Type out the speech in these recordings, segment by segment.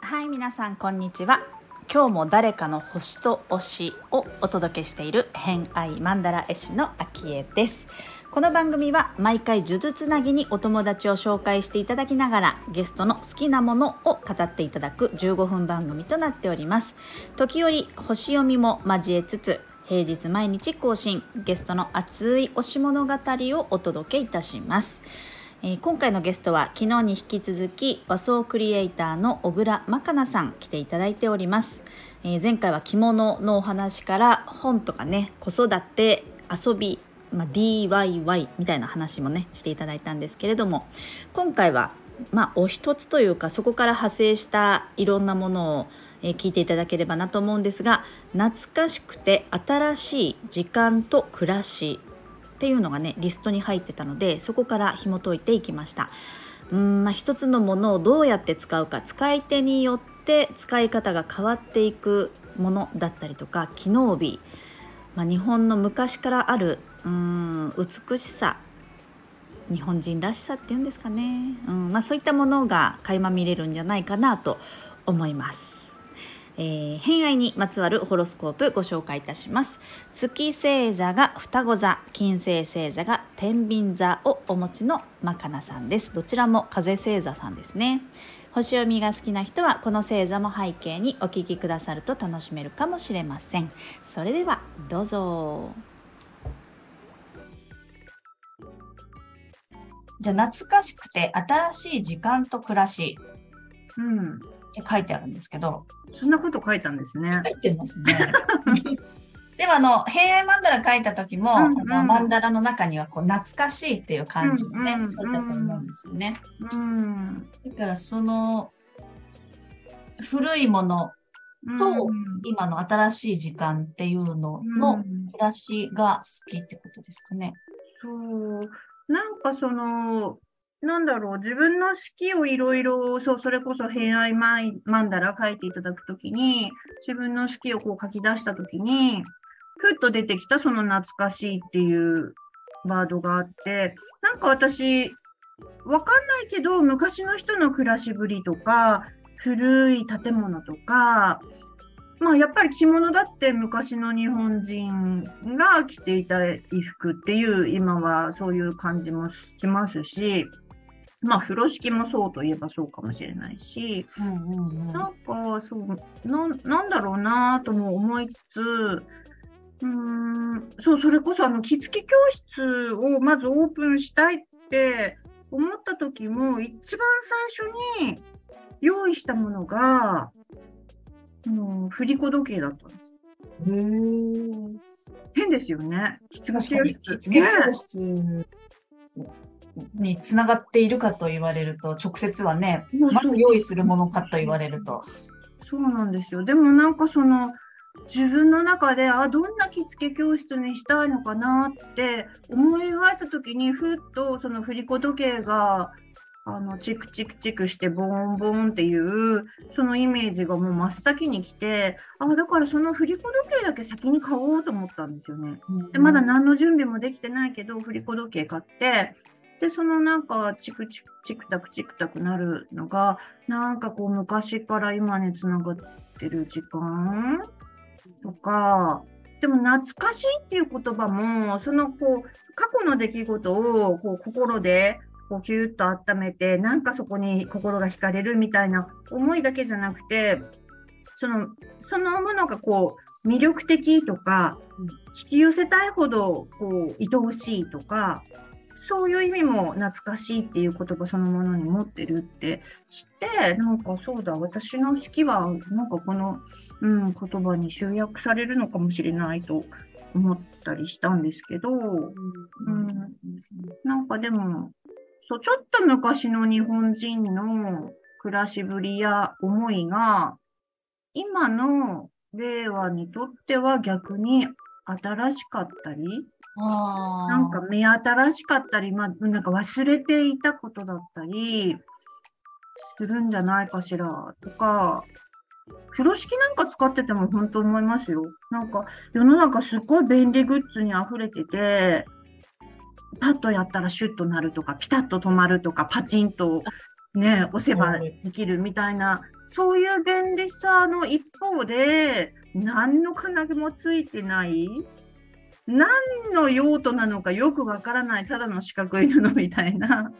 はい皆さんこんにちは。今日も誰かの星と推しをお届けしている偏愛マンダラ絵師の秋江です。この番組は毎回呪術つなぎにお友達を紹介していただきながらゲストの好きなものを語っていただく15分番組となっております。時折星読みも交えつつ平日毎日更新ゲストの熱い推し物語をお届けいたします。えー、今回のゲストは昨日に引き続き和装クリエイターの小倉真かなさん来ていただいております、えー、前回は着物のお話から本とかね子育て遊びまあ、DIY みたいな話もねしていただいたんですけれども今回はまあお一つというかそこから派生したいろんなものをえ聞いていただければなと思うんですが懐かしくて新しい時間と暮らしっていうのがねリストに入ってたのでそこから紐解いていきました。うんまあ、一つのものをどうやって使うか使い手によって使い方が変わっていくものだったりとか機能美、まあ、日本の昔からあるうん美しさ日本人らしさっていうんですかね、うんまあ、そういったものが垣間見れるんじゃないかなと思います。えー、偏愛にまつわるホロスコープご紹介いたします。月星座が双子座金星星座が天秤座をお持ちのまかなさんです。どちらも風星座さんですね。星読みが好きな人はこの星座も背景にお聞きくださると楽しめるかもしれません。それではどうぞ。じゃあ懐かしくて新しい時間と暮らし、うん、って書いてあるんですけどそんなこと書いたんですね。書いてますね。でもあの平安マンダラ書いた時も、うんうん、あのマンダラの中にはこう懐かしいっていう感じもね、うんうん、書いたと思うんですよね。うん、だからその古いものと、今の新しい時間っていうのの暮らしが好きってことですかね。そうなんかそのなんだろう、自分の式をいろいろ、そう、それこそ偏愛マンダラ書いていただくときに、自分の式をこう書き出したときに、ふっと出てきたその懐かしいっていうワードがあって、なんか私、わかんないけど、昔の人の暮らしぶりとか、古い建物とか、まあやっぱり着物だって昔の日本人が着ていた衣服っていう今はそういう感じもしますし、まあ、風呂敷もそうといえばそうかもしれないし、うんうんうん、なんかそうな、なんだろうなとも思いつつ、うんそうそれこそあの着付け教室をまずオープンしたいって思った時も一番最初に用意したものが、うん、振り子時計だったんです。変ですよね。着付け教室。につながっているかと言われると、直接はね、まず用意するものかと言われると。そうなんですよ。でもなんかその、自分の中であどんな着付け教室にしたいのかなって思い描いた時にふっとその振り子時計があのチクチクチクしてボーンボーンっていうそのイメージがもう真っ先に来てあだからその振り子時計だけ先に買おうと思ったんですよね。でまだ何の準備もできてないけど振り子時計買ってで、そのなんか、チクチク、チクタクチクタクなるのが、なんかこう、昔から今につながってる時間？とか、でも懐かしいっていう言葉も、そのこう、過去の出来事をこう心でこうキューッと温めて、なんかそこに心が惹かれるみたいな思いだけじゃなくて、その、そのものがこう、魅力的とか、引き寄せたいほどこう愛おしいとか、そういう意味も懐かしいっていう言葉そのものに持ってるって知って、なんかそうだ、私の好きは、なんかこの、うん、言葉に集約されるのかもしれないと思ったりしたんですけど、うん、なんかでも、そう、ちょっと昔の日本人の暮らしぶりや思いが、今の令和にとっては逆に新しかったり、なんか目新しかったり、まあ、なんか忘れていたことだったりするんじゃないかしらとか、風呂敷なんか使ってても本当思いますよ。なんか世の中すっごい便利グッズに溢れてて、パッとやったらシュッとなるとか、ピタッと止まるとか、パチンとね、押せばできるみたいな、そういう便利さの一方で、何の金具もついてない、何の用途なのかよくわからない、ただの四角い布みたいな。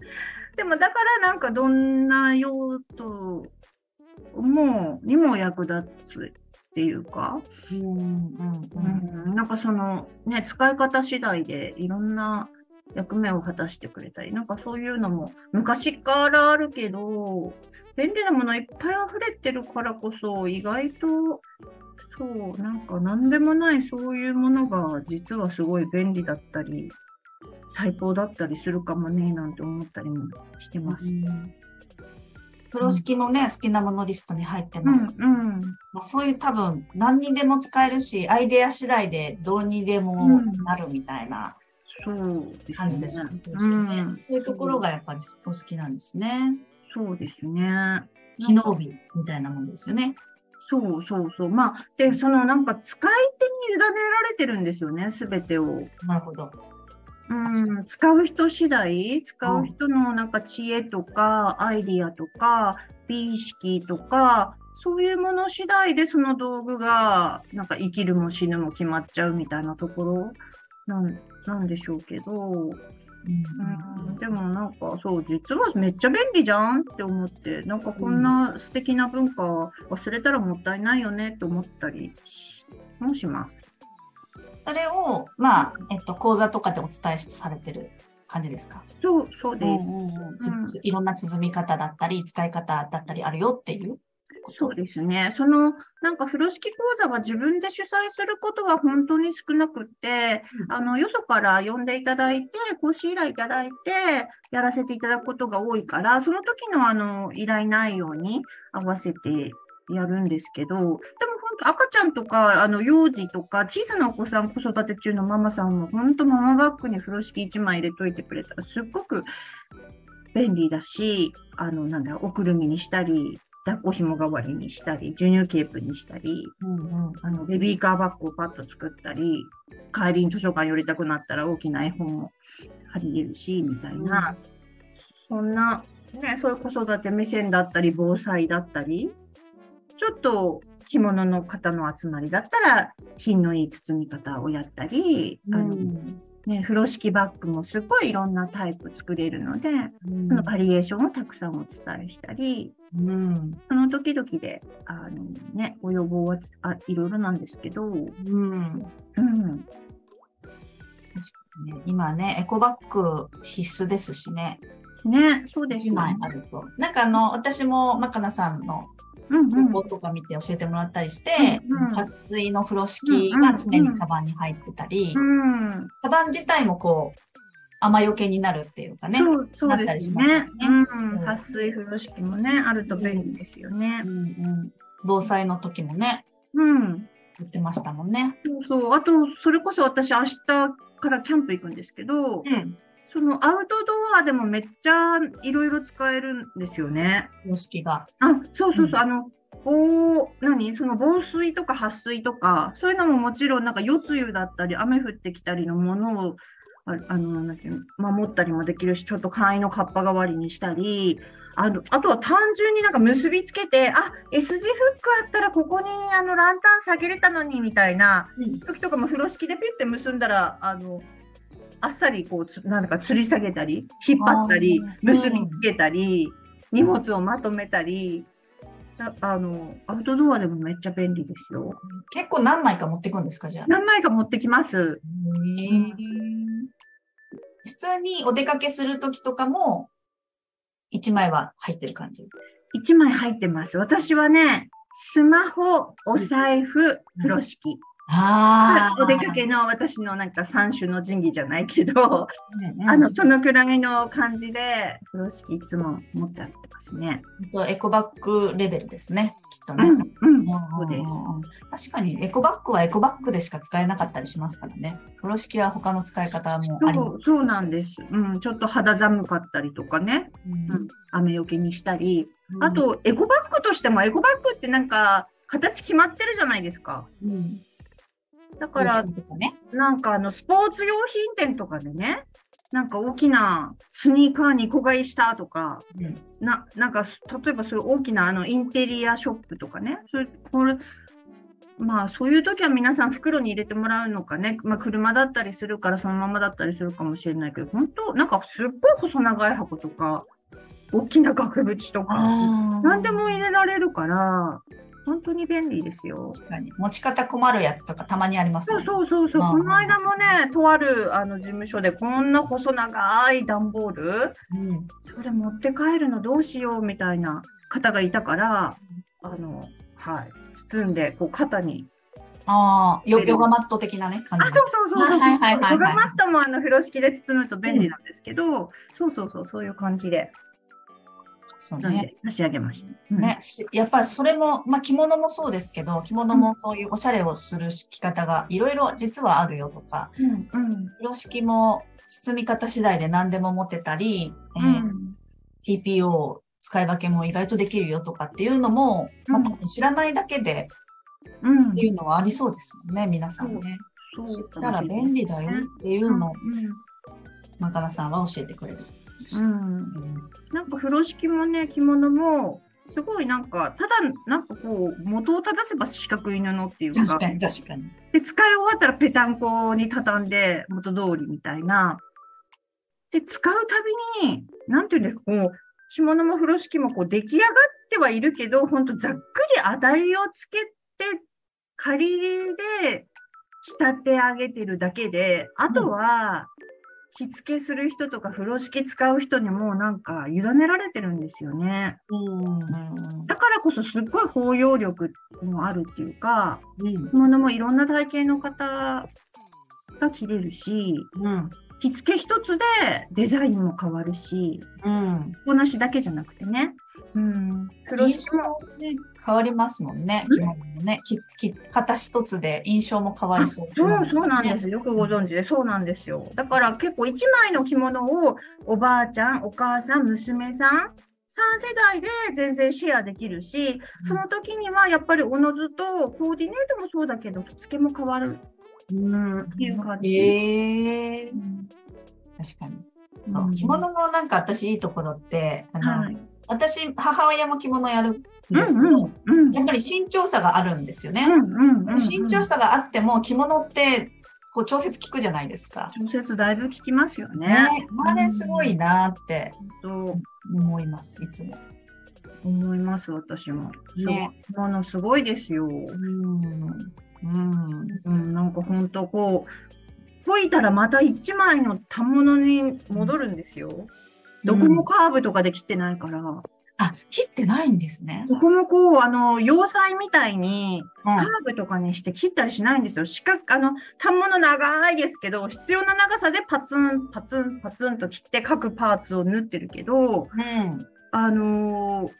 でもだからなんかどんな用途もにも役立つっていうか、うんうんうん。うん、なんかそのね使い方次第でいろんな役目を果たしてくれたりなんかそういうのも昔からあるけど便利なものいっぱい溢れてるからこそ意外とそうなんか何でもないそういうものが実はすごい便利だったり最高だったりするかもねなんて思ったりもしてます。風呂敷もね、好きなものリストに入ってうます。んうんまあ、そういう多分何にでも使えるし、アイデア次第でどうにでもなるみたいな感じですよね。ね。そういうところがやっぱりお好きなんですね。そうですね。機能美みたいなものですよね。そうそうそう。まあ、で、そのなんか使い手に委ねられてるんですよね、すべてを。なるほど。うん、使う人次第、使う人のなんか知恵とか、アイディアとか、美意識とか、そういうもの次第でその道具が、なんか生きるも死ぬも決まっちゃうみたいなところなんなんでしょうけど、うん、でもなんかそう、実はめっちゃ便利じゃんって思って、なんかこんな素敵な文化忘れたらもったいないよねって思ったりもします。それを、まあ、えっと、講座とかでお伝えされてる感じですか、そう、そうです。つついろんな綴り方だったり、使い方だったりあるよっていう？そうですね。その、なんか風呂敷講座は自分で主催することは本当に少なくって、うんあの、よそから呼んでいただいて、講師依頼いただいて、やらせていただくことが多いから、その時のあの、依頼内容に合わせてやるんですけど、でも本当赤ちゃんとか、あの、幼児とか、小さなお子さん子育て中のママさんも、本当ママバッグに風呂敷1枚入れといてくれたら、すっごく便利だし、あの、なんだ、おくるみにしたり、抱っこ紐代わりにしたり、授乳ケープにしたり、うんうん。あのベビーカーバッグをパッと作ったり、帰りに図書館寄りたくなったら大きな絵本も借りれるし、みたいな、そんな、ね、そういう子育て目線だったり、防災だったり、ちょっと着物の方の集まりだったら、品のいい包み方をやったり、あのね、風呂敷バッグもすごいいろんなタイプ作れるので、うん。そのバリエーションをたくさんお伝えしたり、うん。その時々で、あのね、ご要望はあいろいろなんですけど、うん。うん、確かにね。今ね、エコバッグ必須ですしね、ね、そうです1よ枚ね。なんかあの、私もマカナさんの投稿とか見て教えてもらったりして、うんうん撥水の風呂敷が常にカバンに入ってたり、うん、カバン自体もこう、雨よけになるっていうかね。そうそうなったりしですねますよね。うん、うん撥水風呂敷もね、あると便利ですよねう。んうん、防災の時もね、うん、言ってましたもんね。そうそう。あと、それこそ私、明日からキャンプ行くんですけど、うん。そのアウトドアでもめっちゃいろいろ使えるんですよね。風呂敷が。あ、そうそうそう、うん。あの、防、何？その防水とか撥水とか、そういうのももちろん、なんか夜露だったり、雨降ってきたりのものを、ああの、なんていうの、守ったりもできるし、ちょっと簡易のカッパ代わりにしたり、あの、あとは単純になんか結びつけて、あ、S 字フックあったらここにあのランタン下げれたのにみたいな時とかも風呂敷でピュッて結んだら、あの、あっさりこうつ、なんか吊り下げたり、引っ張ったり結びつけたり、荷物をまとめたり、ああの、アウトドアでもめっちゃ便利ですよ。結構何枚か持ってくんですか、じゃあ？何枚か持ってきます。普通にお出かけする時とかも、1枚は入ってる感じ？1枚入ってます。私はね、スマホ、お財布、風呂敷。あお出かけの私のなんか三種の神器じゃないけど、ねあの、そのくらいの感じで、風呂敷いつも持って歩いてますね。とエコバッグレベルですね、きっとね。うん、うん。確かにエコバッグはエコバッグでしか使えなかったりしますからね。風呂敷は他の使い方もあります。そうそうなんです。うん、ちょっと肌寒かったりとかね、うん雨よけにしたり、あ、と、エコバッグとしても、エコバッグってなんか、形決まってるじゃないですか。うんだからね。なんかあのスポーツ用品店とかでね、なんか大きなスニーカー2個買いしたとか、うんななんか例えばそういう大きなあのインテリアショップとかね、そういうこれまあそういう時は皆さん袋に入れてもらうのかね、まあ、車だったりするからそのままだったりするかもしれないけど、本当なんかすっごい細長い箱とか、大きな額縁とか、何でも入れられるから、本当に便利ですよ。確かに。持ち方困るやつとかたまにありますそうね。そうそうそう、う。んこの間もね、とあるあの事務所でこんな細長い段ボール、うん。それ持って帰るのどうしようみたいな方がいたから、あの、はい、包んでこう肩に。ああ、ヨヨガマット的なね、感じあ、そうそうそうそう。ヨガマットもあの風呂敷で包むと便利なんですけど、そうそうそう、そういう感じで、そうね。で差し上げました。うんね、しやっぱりそれも、まあ、着物もそうですけど、着物もそういうおしゃれをする着方がいろいろ実はあるよとか、うんうん風呂敷も包み方次第で何でも持てたり、えーうん TPO 使い分けも意外とできるよとかっていうのも、まあ、うん多分知らないだけでうんっていうのはありそうですもんね、皆さんね。知ったら便利だよっていうのを、うんマカナさんは教えてくれる。うんうんなんか風呂敷もね、着物も、すごいなんか、ただ、なんかこう、元を正せば四角い布っていうか、確かに確かに。で、使い終わったらペタンコに畳んで元通りみたいな。で、使うたびに、なんていうんですか、こう、着物も風呂敷もこう出来上がってはいるけど、ほんとざっくり当たりをつけて、仮入れで仕立て上げてるだけで、あとは、着付けする人とか風呂敷使う人にもなんか委ねられてるんですよね。うん。だからこそすっごい包容力もあるっていうか、うん。着物もいろんな体型の方が着れるし、うん。着付け一つでデザインも変わるし、うん。着こなしだけじゃなくてね。うん。風呂敷も。ね、変わりますもんね。うん？着物もね。きき型一つで印象も変わりそう。そうそうなんです。よくご存知で、そうなんですよ。だから結構一枚の着物をおばあちゃん、お母さん、娘さん、3世代で全然シェアできるし、その時にはやっぱりおのずとコーディネートもそうだけど、着付けも変わる。うん。っていう感じええ確かに。そうう。ん着物のなんか私いいところって、あの、はい。私、母親も着物やるんうですけど、んうんうん。やっぱり身長差があるんですよね。身長差があっても着物ってこう調節効くじゃないですか。調節だいぶ効きますよね。ね、あれすごいなってと思います、いつも。思います、私も。ねそう。ものすごいですよ。うん。うん。うん、なんか本当こう、解いたらまた一枚の反物に戻るんですよ。どこもカーブとかで切ってないから、あ、切ってないんですね。どこもこう、あの、要塞みたいにうんカーブとかにして切ったりしないんですよ。四角、あの、反物長いですけど、必要な長さでパツン、パツン、パツンと切って各パーツを縫ってるけど、うん。あのー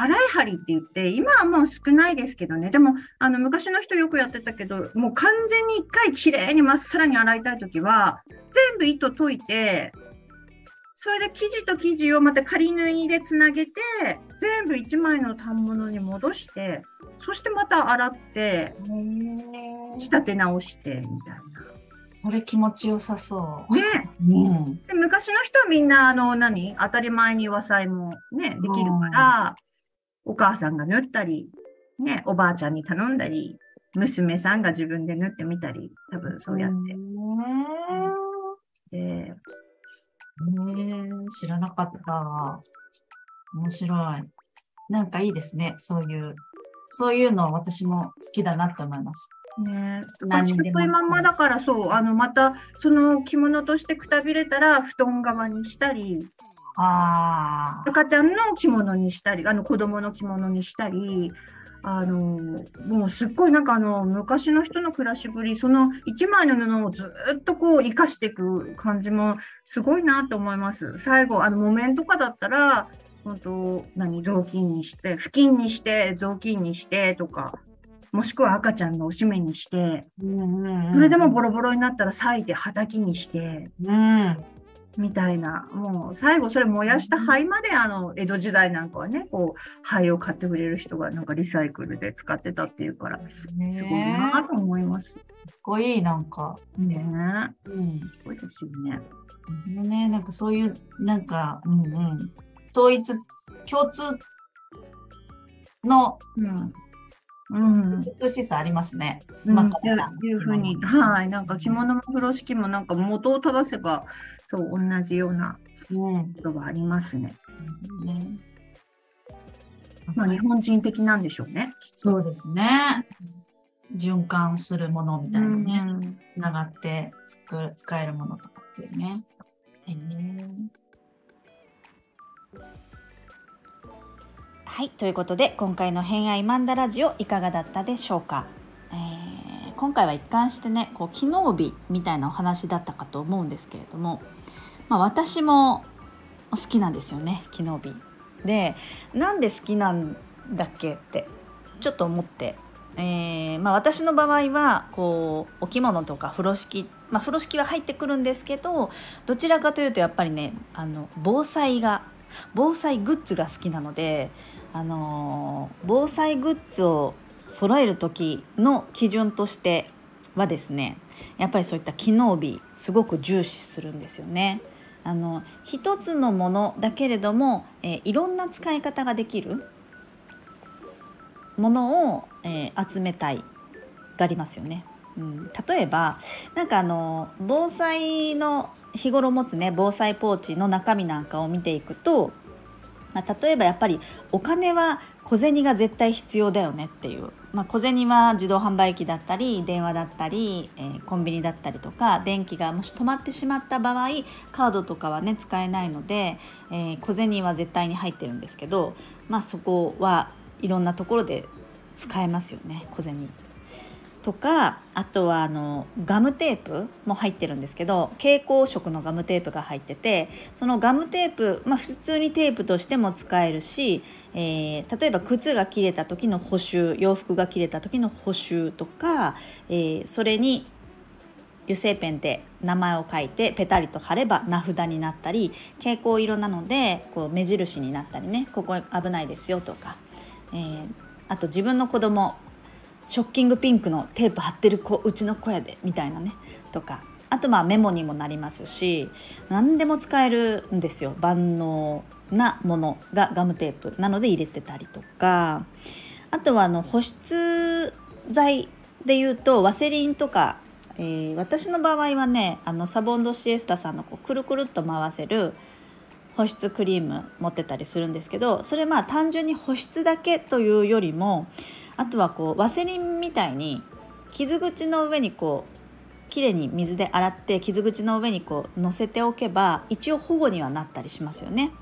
洗い針って言って、今はもう少ないですけどね、でもあの昔の人よくやってたけど、もう完全に一回きれいにまっさらに洗いたいときは、全部糸解いて、それで生地と生地をまた仮縫いでつなげて、全部一枚の反物に戻して、そしてまた洗って、仕立て直してみたいそれ気持ちよさそな。でう。うん。で昔の人はみんなあの何？当たり前に和裁もねできるから、お母さんが縫ったり、ね、おばあちゃんに頼んだり娘さんが自分で縫ってみたり多分そうやってでねえ知らなかった。面白い。なんかいいですね。そういう、そういうの私も好きだなって思います。ね何にでも四角いまんまだからそうあのまたその着物としてくたびれたら布団側にしたりああ。赤ちゃんの着物にしたりあの子供の着物にしたりあのもうすっごいなんかあの昔の人の暮らしぶりその一枚の布をずっとこう生かしていく感じもすごいなと思います。最後あの木綿とかだったら本当何雑巾にして布巾にして雑巾にしてとかもしくは赤ちゃんのおしめにしてうんうんうん。それでもボロボロになったら裂いてはたきにして。うん。みたいな、もう最後それ燃やした灰まで、あの、江戸時代なんかはね、こう、灰を買ってくれる人がなんかリサイクルで使ってたっていうから、すごいなと思います。すごい、なんか。ねうん。すごいですよね。ね、なんかそういう、なんか、うんうん。統一、共通の、うんうん、美しさありますね。うん、いうふうに、はい、なんか着物も風呂敷もなんか元を正せば、そう同じようなことがありますね。うん、ねまあ、日本人的なんでしょうね。そうですね。循環するものみたいなね、つながって作る使えるものとかっていうね。えーはいということで今回の「偏愛マンダラジオ」いかがだったでしょうか、えー、今回は一貫してねこう機能美みたいなお話だったかと思うんですけれども、まあ、私も好きなんですよね機能美。でなんで好きなんだっけってちょっと思って、えーまあ、私の場合はこうお着物とか風呂敷まあ、風呂敷は入ってくるんですけどどちらかというとやっぱりねあの防災が防災グッズが好きなのであの防災グッズを揃える時の基準としてはですねやっぱりそういった機能美すごく重視するんですよね。あの一つのものだけれども、えー、いろんな使い方ができるものを、えー、集めたいがありますよね。うん、例えばなんかあの防災の日頃持つね防災ポーチの中身なんかを見ていくとまあ、例えばやっぱりお金は小銭が絶対必要だよねっていう、まあ、小銭は自動販売機だったり電話だったり、えー、コンビニだったりとか電気がもし止まってしまった場合カードとかはね使えないので、えー、小銭は絶対に入ってるんですけど、まあ、そこはいろんなところで使えますよね小銭。とかあとはあのガムテープも入ってるんですけど蛍光色のガムテープが入っててそのガムテープ、まあ、普通にテープとしても使えるし、えー、例えば靴が切れた時の補修洋服が切れた時の補修とか、えー、それに油性ペンで名前を書いてペタリと貼れば名札になったり蛍光色なのでこう目印になったりねここ危ないですよとか、えー、あと自分の子供ショッキングピンクのテープ貼ってる子うちの子やでみたいなね。とか。あとまあメモにもなりますし何でも使えるんですよ。万能なものがガムテープなので入れてたりとか。あとはあの保湿剤でいうとワセリンとか、えー、私の場合はねあのサボンドシエスタさんのこうくるくるっと回せる保湿クリーム持ってたりするんですけどそれまあ単純に保湿だけというよりもあとはこうワセリンみたいに傷口の上にこうきれいに水で洗って傷口の上にこう乗せておけば一応保護にはなったりしますよね。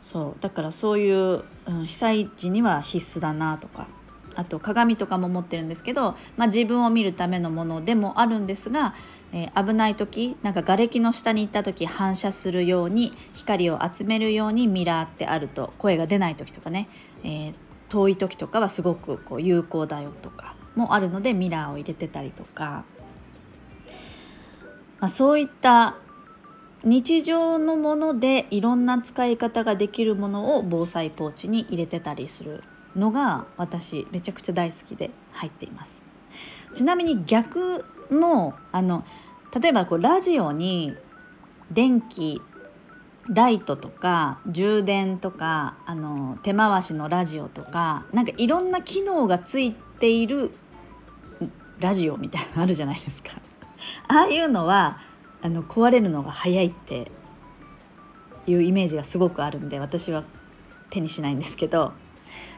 そうだからそういう、うん、被災時には必須だなとかあと鏡とかも持ってるんですけど、まあ、自分を見るためのものでもあるんですが、えー、危ない時なんか瓦礫の下に行った時反射するように光を集めるようにミラーってあると声が出ない時とかね、えー、遠い時とかはすごくこう有効だよとかもあるのでミラーを入れてたりとか、まあ、そういった日常のものでいろんな使い方ができるものを防災ポーチに入れてたりするのが私めちゃくちゃ大好きで入っています。ちなみに逆のあの例えばこうラジオに電気ライトとか充電とかあの手回しのラジオとかなんかいろんな機能がついているラジオみたいなのあるじゃないですか。ああいうのはあの壊れるのが早いっていうイメージがすごくあるんで私は手にしないんですけど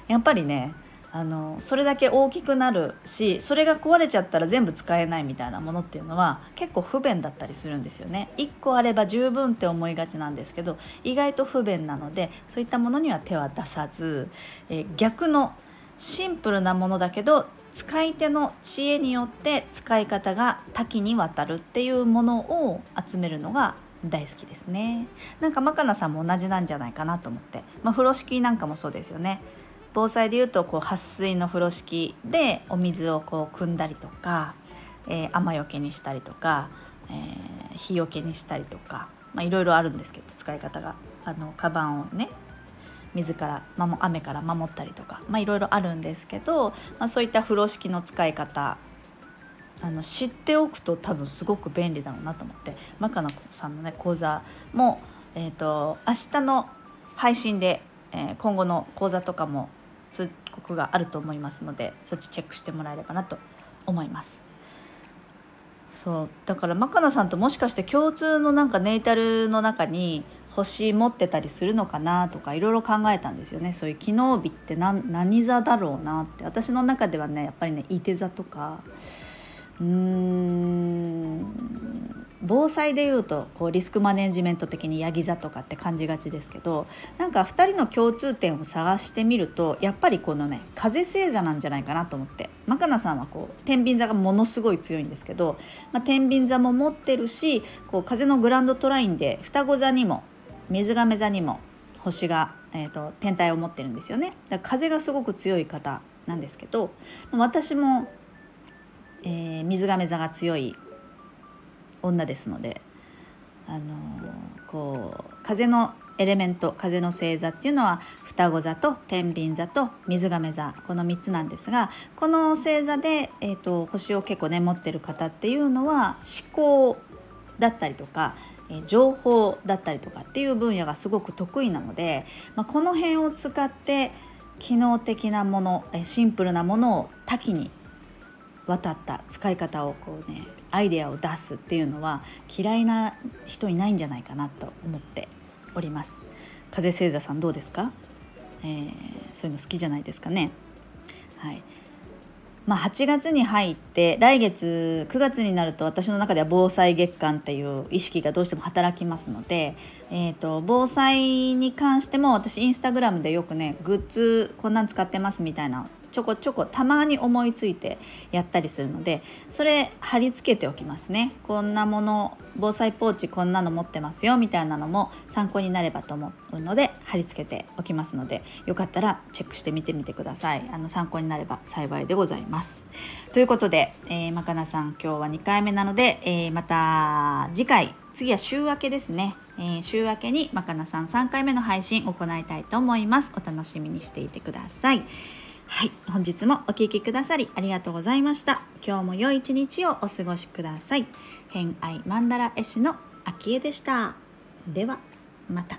やっぱりねあのそれだけ大きくなるしそれが壊れちゃったら全部使えないみたいなものっていうのは結構不便だったりするんですよね。1個あれば十分って思いがちなんですけど意外と不便なのでそういったものには手は出さず、え逆のシンプルなものだけど使い手の知恵によって使い方が多岐にわたるっていうものを集めるのが大好きですね。なんかマカナさんも同じなんじゃないかなと思って、まあ、風呂敷なんかもそうですよね。防災でいうとこう撥水の風呂敷でお水をこう汲んだりとか、えー、雨よけにしたりとか、えー、日よけにしたりとか、まあいろいろあるんですけど使い方が。あのカバンをね水から雨から守ったりとかまあいろいろあるんですけど、まあ、そういった風呂敷の使い方あの知っておくと多分すごく便利だろうなと思ってマカナさんのね講座も、えーと、明日の配信で、えー、今後の講座とかも通告があると思いますのでそっちチェックしてもらえればなと思います。そうだからマカナさんともしかして共通のなんかネイタルの中に星持ってたりするのかなとかいろいろ考えたんですよねそういう機能日って何座だろうなって私の中ではねやっぱりねいて座とかうーん防災でいうとこうリスクマネジメント的にヤギ座とかって感じがちですけどなんか2人の共通点を探してみるとやっぱりこのね風星座なんじゃないかなと思って。マカナさんはこう天秤座がものすごい強いんですけど、まあ、天秤座も持ってるしこう風のグランドトラインで双子座にも水亀座にも星が、えーと、天体を持ってるんですよね。だから風がすごく強い方なんですけど私も、えー、水亀座が強い女ですので、あの、こう風のエレメント風の星座っていうのは双子座と天秤座と水亀座この3つなんですがこの星座で、えーと星を結構ね持ってる方っていうのは思考だったりとかえ情報だったりとかっていう分野がすごく得意なので、まあ、この辺を使って機能的なものシンプルなものを多岐に渡った使い方をこうねアイデアを出すっていうのは嫌いな人いないんじゃないかなと思っております。風星座さんどうですか、えー、そういうの好きじゃないですかね。はい。まあ、8月に入って来月9月になると私の中では防災月間っていう意識がどうしても働きますので、えーと、防災に関しても私インスタグラムでよくねグッズこんなん使ってますみたいなちょこちょこたまに思いついてやったりするのでそれ貼り付けておきますね。こんなもの防災ポーチこんなの持ってますよみたいなのも参考になればと思うので貼り付けておきますのでよかったらチェックしてみてみてください。あの参考になれば幸いでございます。ということで、えー、まかなさん今日は2回目なので、えー、また次回次は週明けですね、えー、週明けにまかなさん3回目の配信行いたいと思います。お楽しみにしていてください。はい本日もお聴きくださりありがとうございました。今日も良い一日をお過ごしください。偏愛マンダ絵師の秋江でした。ではまた。